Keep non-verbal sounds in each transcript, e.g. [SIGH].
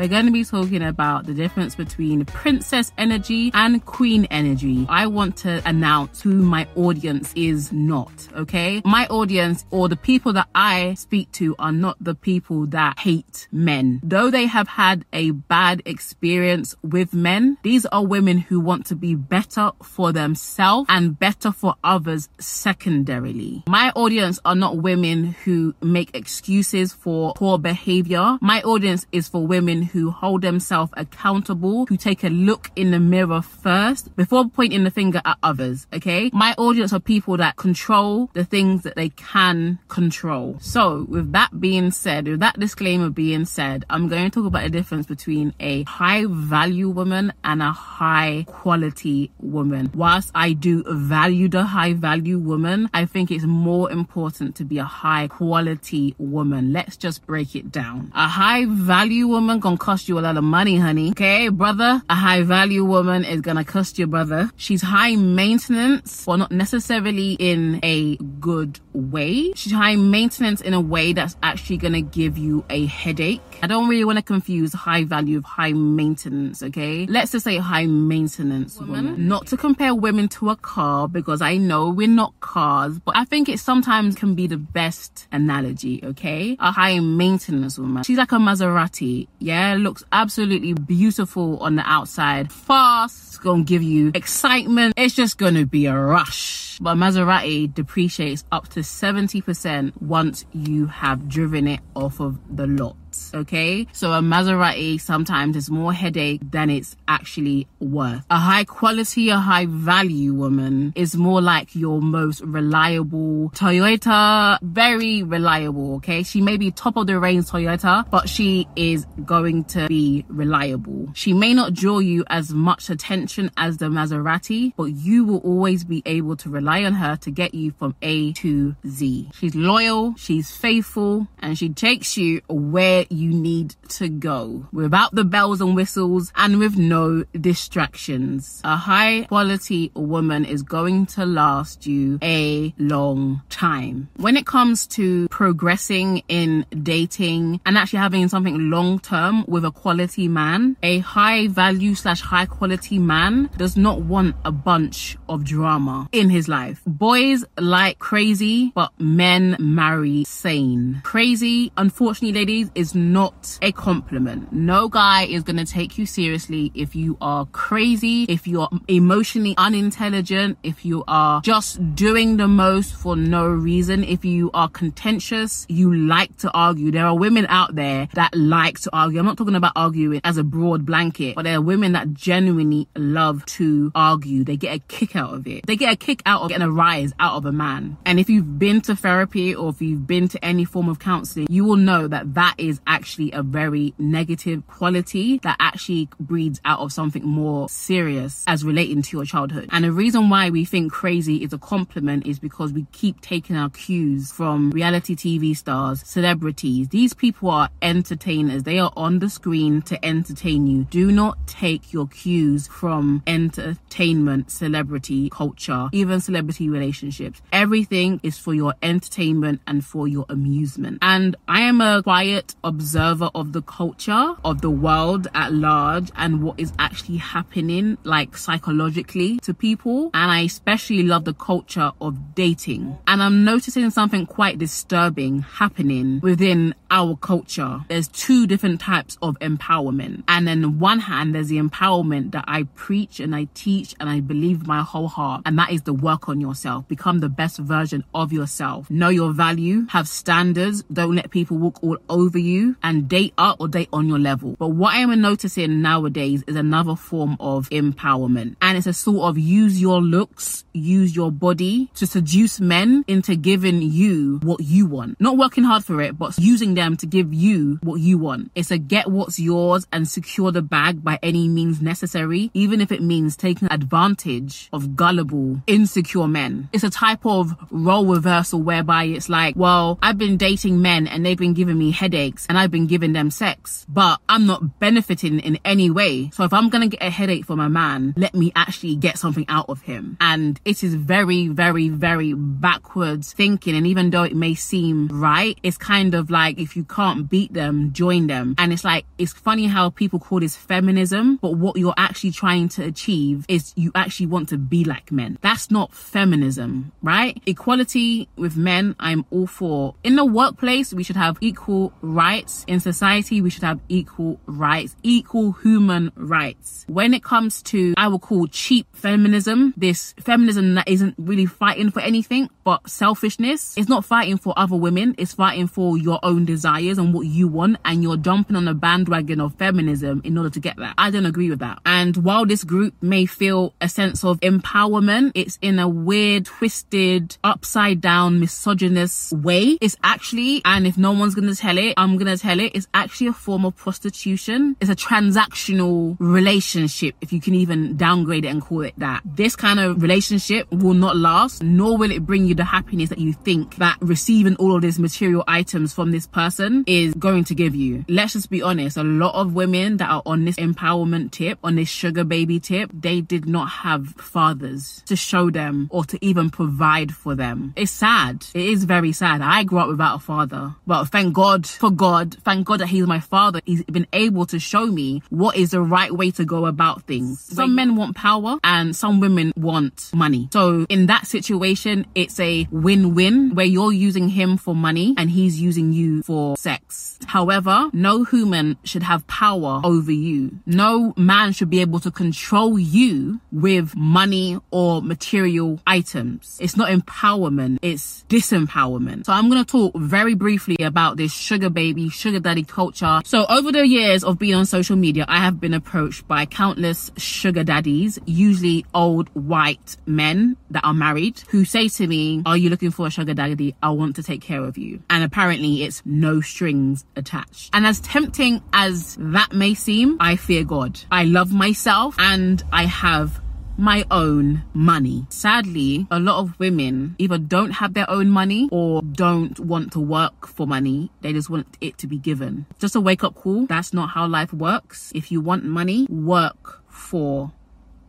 We're going to be talking about the difference between princess energy and queen energy. I want to announce who my audience is not, okay? My audience or the people that I speak to are not the people that hate men. Though they have had a bad experience with men, these are women who want to be better for themselves and better for others secondarily. My audience are not women who make excuses for poor behavior. My audience is for women who hold themselves accountable, who take a look in the mirror first before pointing the finger at others. Okay. My audience are people that control the things that they can control. So with that being said, with that disclaimer being said, I'm going to talk about the difference between a high value woman and a high quality woman. Whilst I do value the high value woman, I think it's more important to be a high quality woman. Let's just break it down. A high value woman gonna cost you a lot of money, honey. Okay, brother? A high value woman is gonna cost your brother. She's high maintenance, well, not necessarily in a good way. She's high maintenance in a way that's actually gonna give you a headache. I don't really want to confuse high value with high maintenance, okay? Let's just say high maintenance woman. woman. Not to compare women to a car because I know we're not cars, but I think it sometimes can be the best analogy, okay? A high maintenance woman. She's like a Maserati, yeah? Looks absolutely beautiful on the outside. Fast, it's gonna give you excitement. It's just gonna be a rush. But Maserati depreciates up to 70% once you have driven it off of the lot okay? So a Maserati sometimes is more headache than it's actually worth. A high quality, a high value woman is more like your most reliable Toyota, very reliable, okay? She may be top of the range Toyota, but she is going to be reliable. She may not draw you as much attention as the Maserati, but you will always be able to rely on her to get you from A to Z. She's loyal, she's faithful, and she takes you where you need to go without the bells and whistles and with no distractions. A high quality woman is going to last you a long time. When it comes to progressing in dating and actually having something long term with a quality man, a high value slash high quality man does not want a bunch of drama in his life. Boys like crazy, but men marry sane. Crazy, unfortunately, ladies, is not a compliment. No guy is going to take you seriously if you are crazy, if you're emotionally unintelligent, if you are just doing the most for no reason, if you are contentious, you like to argue. There are women out there that like to argue. I'm not talking about arguing as a broad blanket, but there are women that genuinely love to argue. They get a kick out of it. They get a kick out of getting a rise out of a man. And if you've been to therapy or if you've been to any form of counseling, you will know that that is actually a very negative quality that actually breeds out of something more serious as relating to your childhood. And the reason why we think crazy is a compliment is because we keep taking our cues from reality TV stars, celebrities. These people are entertainers. They are on the screen to entertain you. Do not take your cues from entertainment, celebrity culture, even celebrity relationships. Everything is for your entertainment and for your amusement. And I am a quiet observer of the culture, of the world at large, and what is actually happening, like psychologically to people. And I especially love the culture of dating. And I'm noticing something quite disturbing happening within our culture. There's two different types of empowerment. And then one hand, there's the empowerment that I preach and I teach and I believe my whole heart. And that is the work on yourself. Become the best version of yourself. Know your value, have standards. Don't let people walk all over you and date up or date on your level. But what I am noticing nowadays is another form of empowerment. And it's a sort of use your looks, use your body to seduce men into giving you what you want. Not working hard for it, but using them to give you what you want. It's a get what's yours and secure the bag by any means necessary, even if it means taking advantage of gullible, insecure men. It's a type of role reversal whereby it's like, well, I've been dating men and they've been giving me headaches and I've been giving them sex, but I'm not benefiting in any way. So if I'm to get a headache from a man, let me actually get something out of him. And it is very, very, very backwards thinking. And even though it may seem right, it's kind of like if you can't beat them, join them. And it's like, it's funny how people call this feminism, but what you're actually trying to achieve is you actually want to be like men. That's not feminism, right? Equality with men, I'm all for. In the workplace, we should have equal rights. In society, we should have equal rights, equal human rights. When it comes to, I will call cheap feminism, this feminism that isn't really fighting for anything but selfishness. It's not fighting for other women, it's fighting for your own desires and what you want, and you're jumping on a bandwagon of feminism in order to get that. I don't agree with that. And while this group may feel a sense of empowerment, it's in a weird, twisted, upside down, misogynist way. It's actually, and if no one's gonna tell it, I'm gonna tell it, it's actually a form of prostitution. It's a transactional relationship, if you can even downgrade it and call it that. This kind of relationship will not last, nor will it bring you the happiness that you think that receiving all of these material items from this person is going to give you. Let's just be honest, a lot of women that are on this empowerment tip, on this sugar baby tip, they did not have fathers to show them or to even provide for them. It's sad. It is very sad. I grew up without a father, but thank God for God. Thank God that he's my father. He's been able to show me what is the right way to go about things. Some men want power and some women want money. So in that situation, it's a win-win where you're using him for money and he's using you for sex. However, no human should have power over you. No man should be able to control you with money or material items. It's not empowerment, it's disempowerment. So I'm going to talk very briefly about this sugar baby, sugar daddy culture. So over the years of being on social media, I have been approached by countless sugar daddies, usually old white men that are married who say to me, are you looking for a sugar daddy? I want to take care of you. And apparently it's no strings attached. And as tempting as that may seem, I fear God. I love myself and I have my own money. Sadly, a lot of women either don't have their own money or don't want to work for money. They just want it to be given. Just a wake up call. That's not how life works. If you want money, work for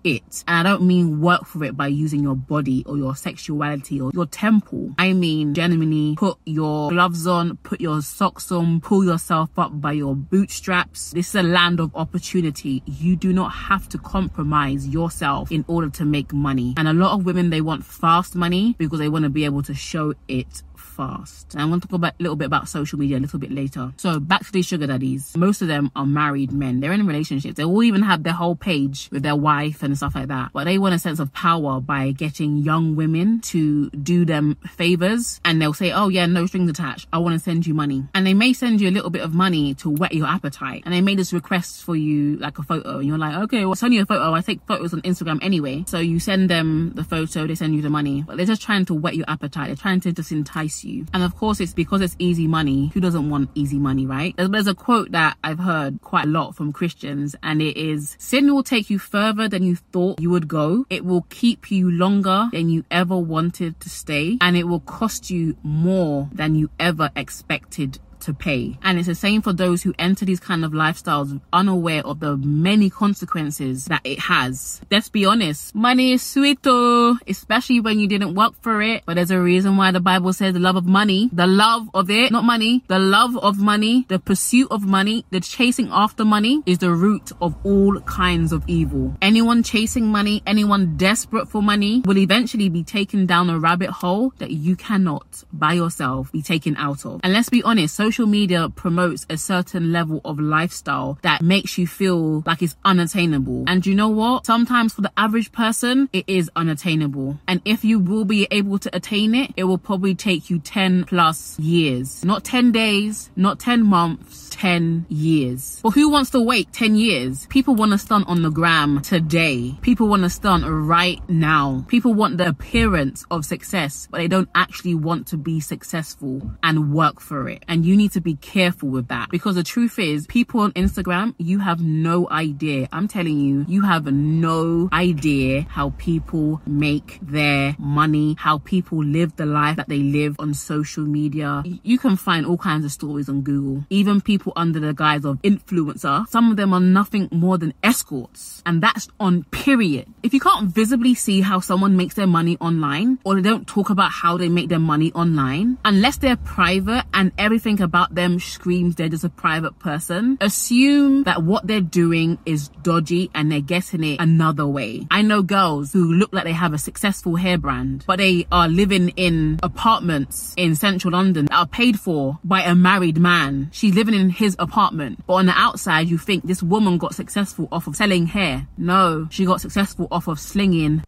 it. And I don't mean work for it by using your body or your sexuality or your temple. I mean genuinely put your gloves on, put your socks on, pull yourself up by your bootstraps. This is a land of opportunity. You do not have to compromise yourself in order to make money. And a lot of women, they want fast money because they want to be able to show it fast. And I want to talk about a little bit about social media a little bit later. So back to these sugar daddies. Most of them are married men. They're in relationships. They all even have their whole page with their wife and stuff like that. But they want a sense of power by getting young women to do them favors. And they'll say, oh yeah, no strings attached. I want to send you money. And they may send you a little bit of money to whet your appetite. And they may just request for you like a photo. And you're like, okay, well, send only a photo. I take photos on Instagram anyway. So you send them the photo, they send you the money. But they're just trying to whet your appetite. They're trying to just entice you you. And of course, it's because it's easy money. Who doesn't want easy money, right? There's, there's a quote that I've heard quite a lot from Christians, and it is Sin will take you further than you thought you would go. It will keep you longer than you ever wanted to stay, and it will cost you more than you ever expected to pay. And it's the same for those who enter these kind of lifestyles unaware of the many consequences that it has. Let's be honest, money is sweet, especially when you didn't work for it. But there's a reason why the Bible says the love of money, the love of it, not money, the love of money, the pursuit of money, the chasing after money is the root of all kinds of evil. Anyone chasing money, anyone desperate for money will eventually be taken down a rabbit hole that you cannot by yourself be taken out of. And let's be honest, social social media promotes a certain level of lifestyle that makes you feel like it's unattainable. And you know what? Sometimes for the average person, it is unattainable. And if you will be able to attain it, it will probably take you 10 plus years. Not 10 days, not 10 months, 10 years. But who wants to wait 10 years? People want to stunt on the gram today. People want to stunt right now. People want the appearance of success, but they don't actually want to be successful and work for it. And you need to be careful with that because the truth is people on Instagram, you have no idea. I'm telling you, you have no idea how people make their money, how people live the life that they live on social media. You can find all kinds of stories on Google. Even people under the guise of influencer, some of them are nothing more than escorts. And that's on period. If you can't visibly see how someone makes their money online or they don't talk about how they make their money online, unless they're private and everything about them screams they're just a private person, assume that what they're doing is dodgy and they're getting it another way. I know girls who look like they have a successful hair brand, but they are living in apartments in central London that are paid for by a married man. She's living in his apartment, but on the outside, you think this woman got successful off of selling hair. No, she got successful off of slinging.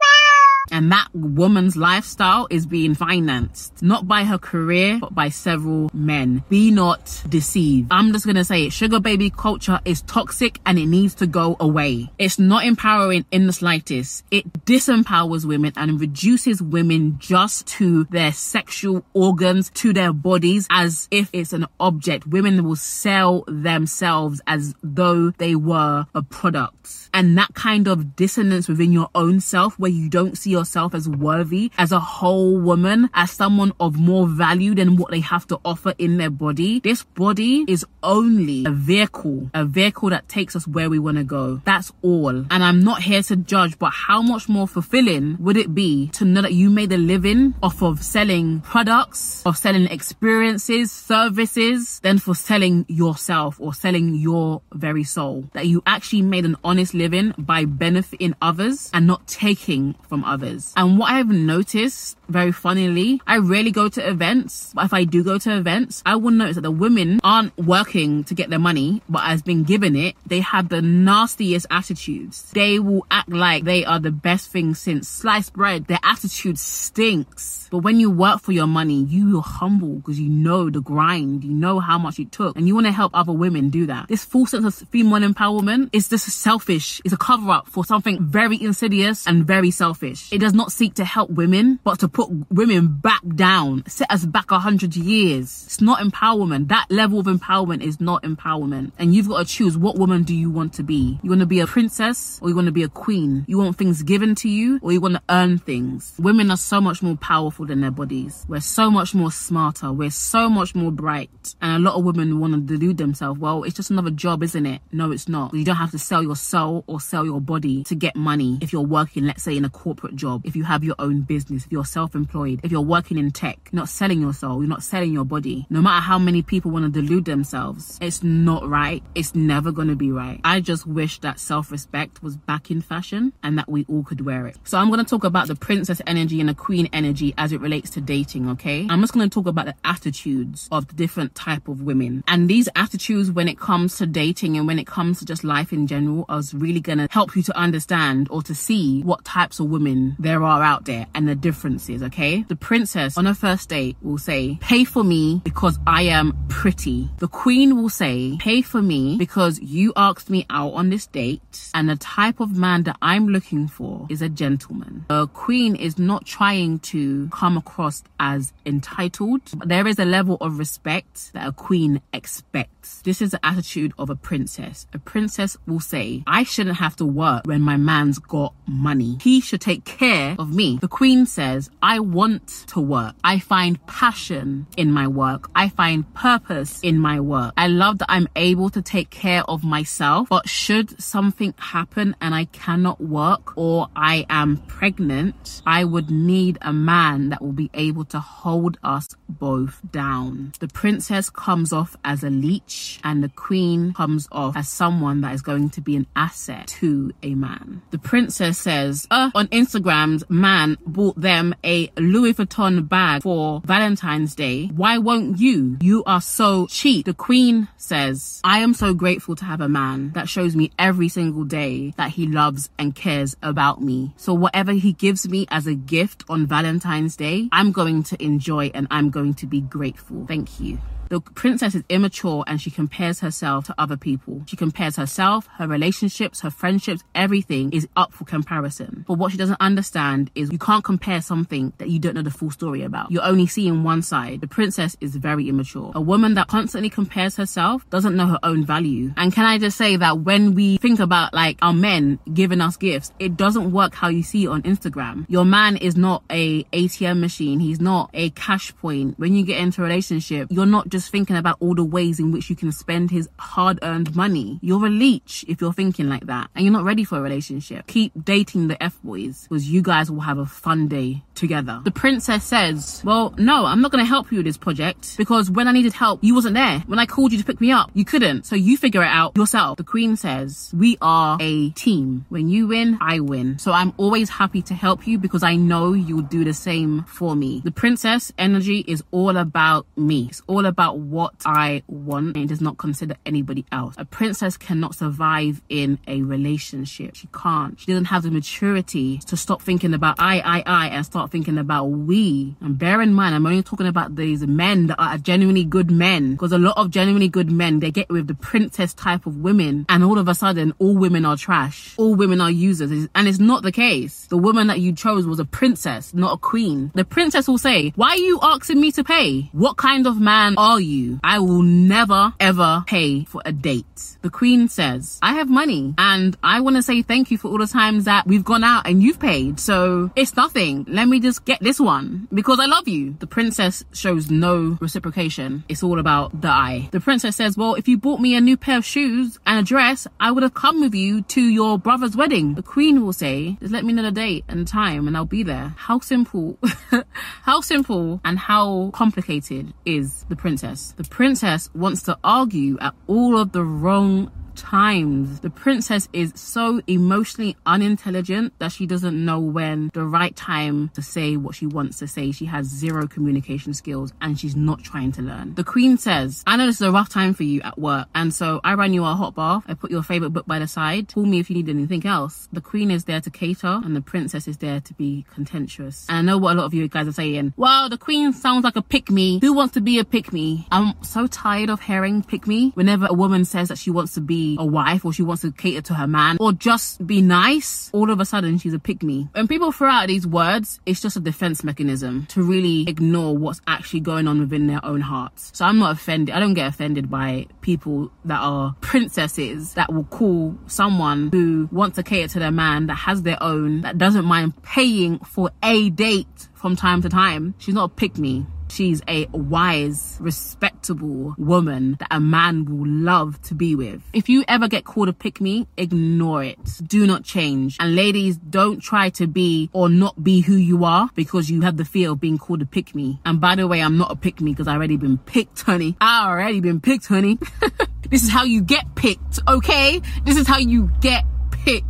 And that woman's lifestyle is being financed, not by her career, but by several men. Be not deceived. I'm just gonna say it. Sugar baby culture is toxic and it needs to go away. It's not empowering in the slightest. It disempowers women and reduces women just to their sexual organs, to their bodies, as if it's an object. Women will sell themselves as though they were a product. And that kind of dissonance within your own self where you don't see yourself as worthy, as a whole woman, as someone of more value than what they have to offer in their body. This body is only a vehicle, a vehicle that takes us where we want to go. That's all. And I'm not here to judge, but how much more fulfilling would it be to know that you made a living off of selling products, of selling experiences, services, than for selling yourself or selling your very soul? That you actually made an honest living by benefiting others and not taking from others others. And what I've noticed, very funnily, I rarely go to events, but if I do go to events, I will notice that the women aren't working to get their money, but as been given it, they have the nastiest attitudes. They will act like they are the best thing since sliced bread. Their attitude stinks. But when you work for your money, you are humble because you know the grind, you know how much it took, and you want to help other women do that. This full sense of female empowerment is just selfish. It's a cover up for something very insidious and very selfish. It does not seek to help women, but to put women back down, set us back a hundred years. It's not empowerment. That level of empowerment is not empowerment. And you've got to choose what woman do you want to be? You want to be a princess or you want to be a queen? You want things given to you or you want to earn things? Women are so much more powerful than their bodies. We're so much more smarter. We're so much more bright. And a lot of women want to delude themselves. Well, it's just another job, isn't it? No, it's not. You don't have to sell your soul or sell your body to get money if you're working, let's say, in a corporate job job, if you have your own business, if you're self employed, if you're working in tech, not selling your soul, you're not selling your body, no matter how many people want to delude themselves, it's not right. It's never going to be right. I just wish that self respect was back in fashion and that we all could wear it. So I'm going to talk about the princess energy and the queen energy as it relates to dating, okay? I'm just going to talk about the attitudes of the different type of women. And these attitudes when it comes to dating and when it comes to just life in general, was really going to help you to understand or to see what types of women there are out there and the differences, okay? The princess on a first date will say, pay for me because I am pretty. The queen will say, pay for me because you asked me out on this date and the type of man that I'm looking for is a gentleman. The queen is not trying to come across as entitled. There is a level of respect that a queen expects. This is the attitude of a princess. A princess will say, I shouldn't have to work when my man's got money. He should take care of me. The queen says, I want to work. I find passion in my work. I find purpose in my work. I love that I'm able to take care of myself. But should something happen and I cannot work or I am pregnant, I would need a man that will be able to hold us both down. The princess comes off as a leech and the queen comes off as someone that is going to be an asset to a man. The princess says, uh, on Instagram's man bought them a Louis Vuitton bag for Valentine's Day. Why won't you? You are so cheap. The queen says, I am so grateful to have a man that shows me every single day that he loves and cares about me. So whatever he gives me as a gift on Valentine's Day, I'm going to enjoy and I'm going to be grateful. Thank you. The princess is immature and she compares herself to other people. She compares herself, her relationships, her friendships, everything is up for comparison. But what she doesn't understand is you can't compare something that you don't know the full story about. You're only seeing one side. The princess is very immature. A woman that constantly compares herself doesn't know her own value. And can I just say that when we think about like our men giving us gifts, it doesn't work how you see it on Instagram. Your man is not a ATM machine. He's not a cash point. When you get into a relationship, you're not just thinking about all the ways in which you can spend his hard earned money. You're a leech if you're thinking like that and you're not ready for a relationship. Keep dating the F boys because you guys will have a fun day together. The princess says, Well, no, I'm not going to help you with this project because when I needed help, you wasn't there. When I called you to pick me up, you couldn't. So you figure it out yourself. The queen says, We are a team. When you win, I win. So I'm always happy to help you because I know you'll do the same for me. The princess energy is all about me. It's all about about what I want and does not consider anybody else. A princess cannot survive in a relationship. She can't. She doesn't have the maturity to stop thinking about I, I, I and start thinking about we. And bear in mind, I'm only talking about these men that are genuinely good men because a lot of genuinely good men, they get with the princess type of women and all of a sudden all women are trash. All women are users. And it's not the case. The woman that you chose was a princess, not a queen. The princess will say, why are you asking me to pay? What kind of man are you, I will never ever pay for a date. The queen says, I have money and I want to say thank you for all the times that we've gone out and you've paid. So it's nothing. Let me just get this one because I love you. The princess shows no reciprocation. It's all about the eye. The princess says, well, if you bought me a new pair of shoes and a dress, I would have come with you to your brother's wedding. The queen will say, just let me know the date and time and I'll be there. How simple, [LAUGHS] how simple and how complicated is the princess? Princess. The princess wants to argue at all of the wrong times. The princess is so emotionally unintelligent that she doesn't know when the right time to say what she wants to say. She has zero communication skills and she's not trying to learn. The queen says, I know this is a rough time for you at work. And so I ran you a hot bath. I put your favorite book by the side. Call me if you need anything else. The queen is there to cater and the princess is there to be contentious. And I know what a lot of you guys are saying. Well, the queen sounds like a pick me. Who wants to be a pick me? I'm so tired of hearing pick me whenever a woman says that she wants to be a wife or she wants to cater to her man or just be nice, all of a sudden she's a pick me. When people throw out these words, it's just a defense mechanism to really ignore what's actually going on within their own hearts. So I'm not offended. I don't get offended by people that are princesses that will call someone who wants to cater to their man that has their own, that doesn't mind paying for a date from time to time. She's not a pick me. She's a wise, respectable woman that a man will love to be with. If you ever get called a pick me, ignore it. Do not change. And ladies, don't try to be or not be who you are because you have the fear of being called a pick me. And by the way, I'm not a pick me because I already been picked, honey. I already been picked, honey. [LAUGHS] this is how you get picked, okay? This is how you get picked.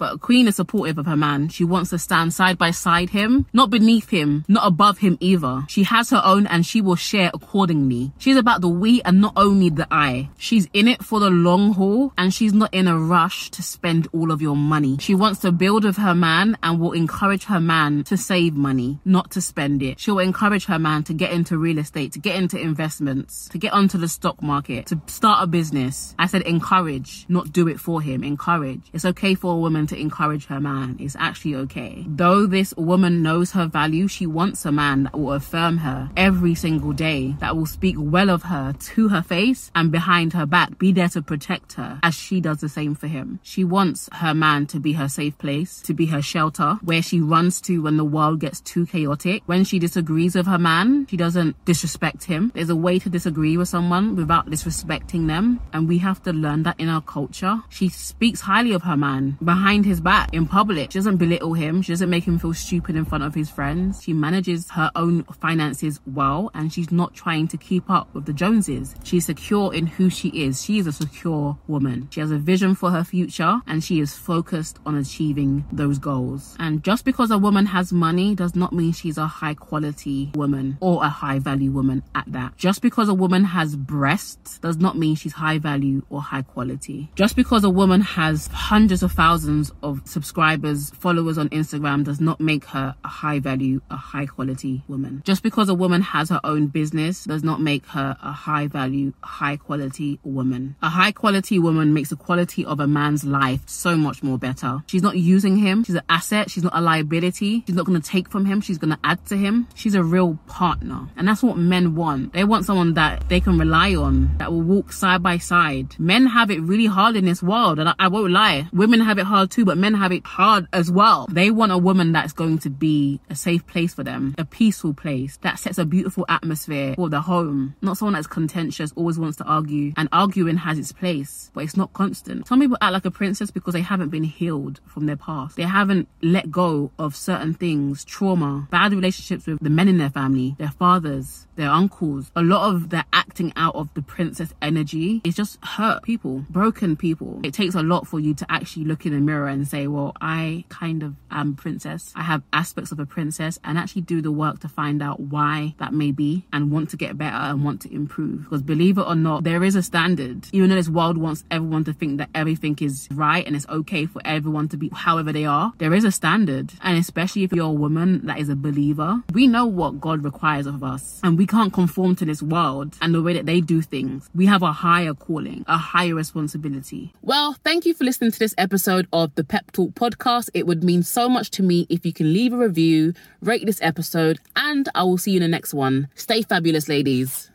But a queen is supportive of her man. She wants to stand side by side him, not beneath him, not above him either. She has her own and she will share accordingly. She's about the we and not only the I. She's in it for the long haul and she's not in a rush to spend all of your money. She wants to build with her man and will encourage her man to save money, not to spend it. She'll encourage her man to get into real estate, to get into investments, to get onto the stock market, to start a business. I said encourage, not do it for him. Encourage. It's okay for a woman to encourage her man. It's actually okay. Though this woman knows her value, she wants a man that will affirm her every single day, that will speak well of her to her face and behind her back, be there to protect her as she does the same for him. She wants her man to be her safe place, to be her shelter, where she runs to when the world gets too chaotic. When she disagrees with her man, she doesn't disrespect him. There's a way to disagree with someone without disrespecting them, and we have to learn that in our culture. She speaks highly of her man behind his back in public. She doesn't belittle him. She doesn't make him feel stupid in front of his friends. She manages her own finances well, and she's not trying to keep up with the Joneses. She's secure in who she is. She is a secure woman. She has a vision for her future, and she is focused on achieving those goals. And just because a woman has money does not mean she's a high quality woman or a high value woman at that. Just because a woman has breasts does not mean she's high value or high quality. Just because a woman has hundreds of thousands of subscribers, followers on Instagram does not make her a high value, a high quality woman. Just because a woman has her own business does not make her a high value, high quality woman. A high quality woman makes the quality of a man's life so much more better. She's not using him. She's an asset. She's not a liability. She's not going to take from him. She's going to add to him. She's a real partner. And that's what men want. They want someone that they can rely on, that will walk side by side. Men have it really hard in this world. And I, I won't lie. Women have it hard too, but men have it hard as well. They want a woman that's going to be a safe place for them, a peaceful place that sets a beautiful atmosphere for the home. Not someone that's contentious, always wants to argue. And arguing has its place, but it's not constant. Some people act like a princess because they haven't been healed from their past. They haven't let go of certain things, trauma, bad relationships with the men in their family, their fathers, their uncles. A lot of the acting out of the princess energy is just hurt people, broken people. It takes a lot for you to actually look in the mirror and say, well, I kind of am princess. I have aspects of a princess and actually do the work to find out why that may be and want to get better and want to improve. Because believe it or not, there is a standard. Even though this world wants everyone to think that everything is right and it's okay for everyone to be however they are, there is a standard. And especially if you're a woman that is a believer, we know what God requires of us and we can't conform to this world and the way that they do things. We have a higher calling, a higher responsibility. Well, thank you for listening to this episode of the Pep Talk podcast. It would mean so much to me if you can leave a review, rate this episode, and I will see you in the next one. Stay fabulous, ladies.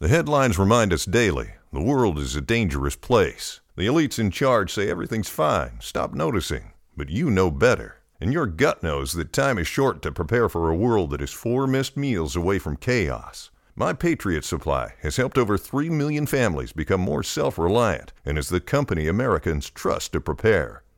The headlines remind us daily the world is a dangerous place. The elites in charge say everything's fine, stop noticing. But you know better. And your gut knows that time is short to prepare for a world that is four missed meals away from chaos. My Patriot Supply has helped over 3 million families become more self reliant and is the company Americans trust to prepare.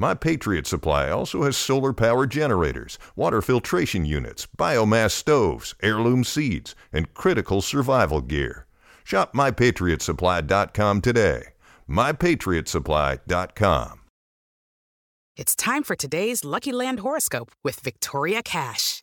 My Patriot Supply also has solar power generators, water filtration units, biomass stoves, heirloom seeds, and critical survival gear. Shop mypatriotsupply.com today. mypatriotsupply.com. It's time for today's Lucky Land horoscope with Victoria Cash.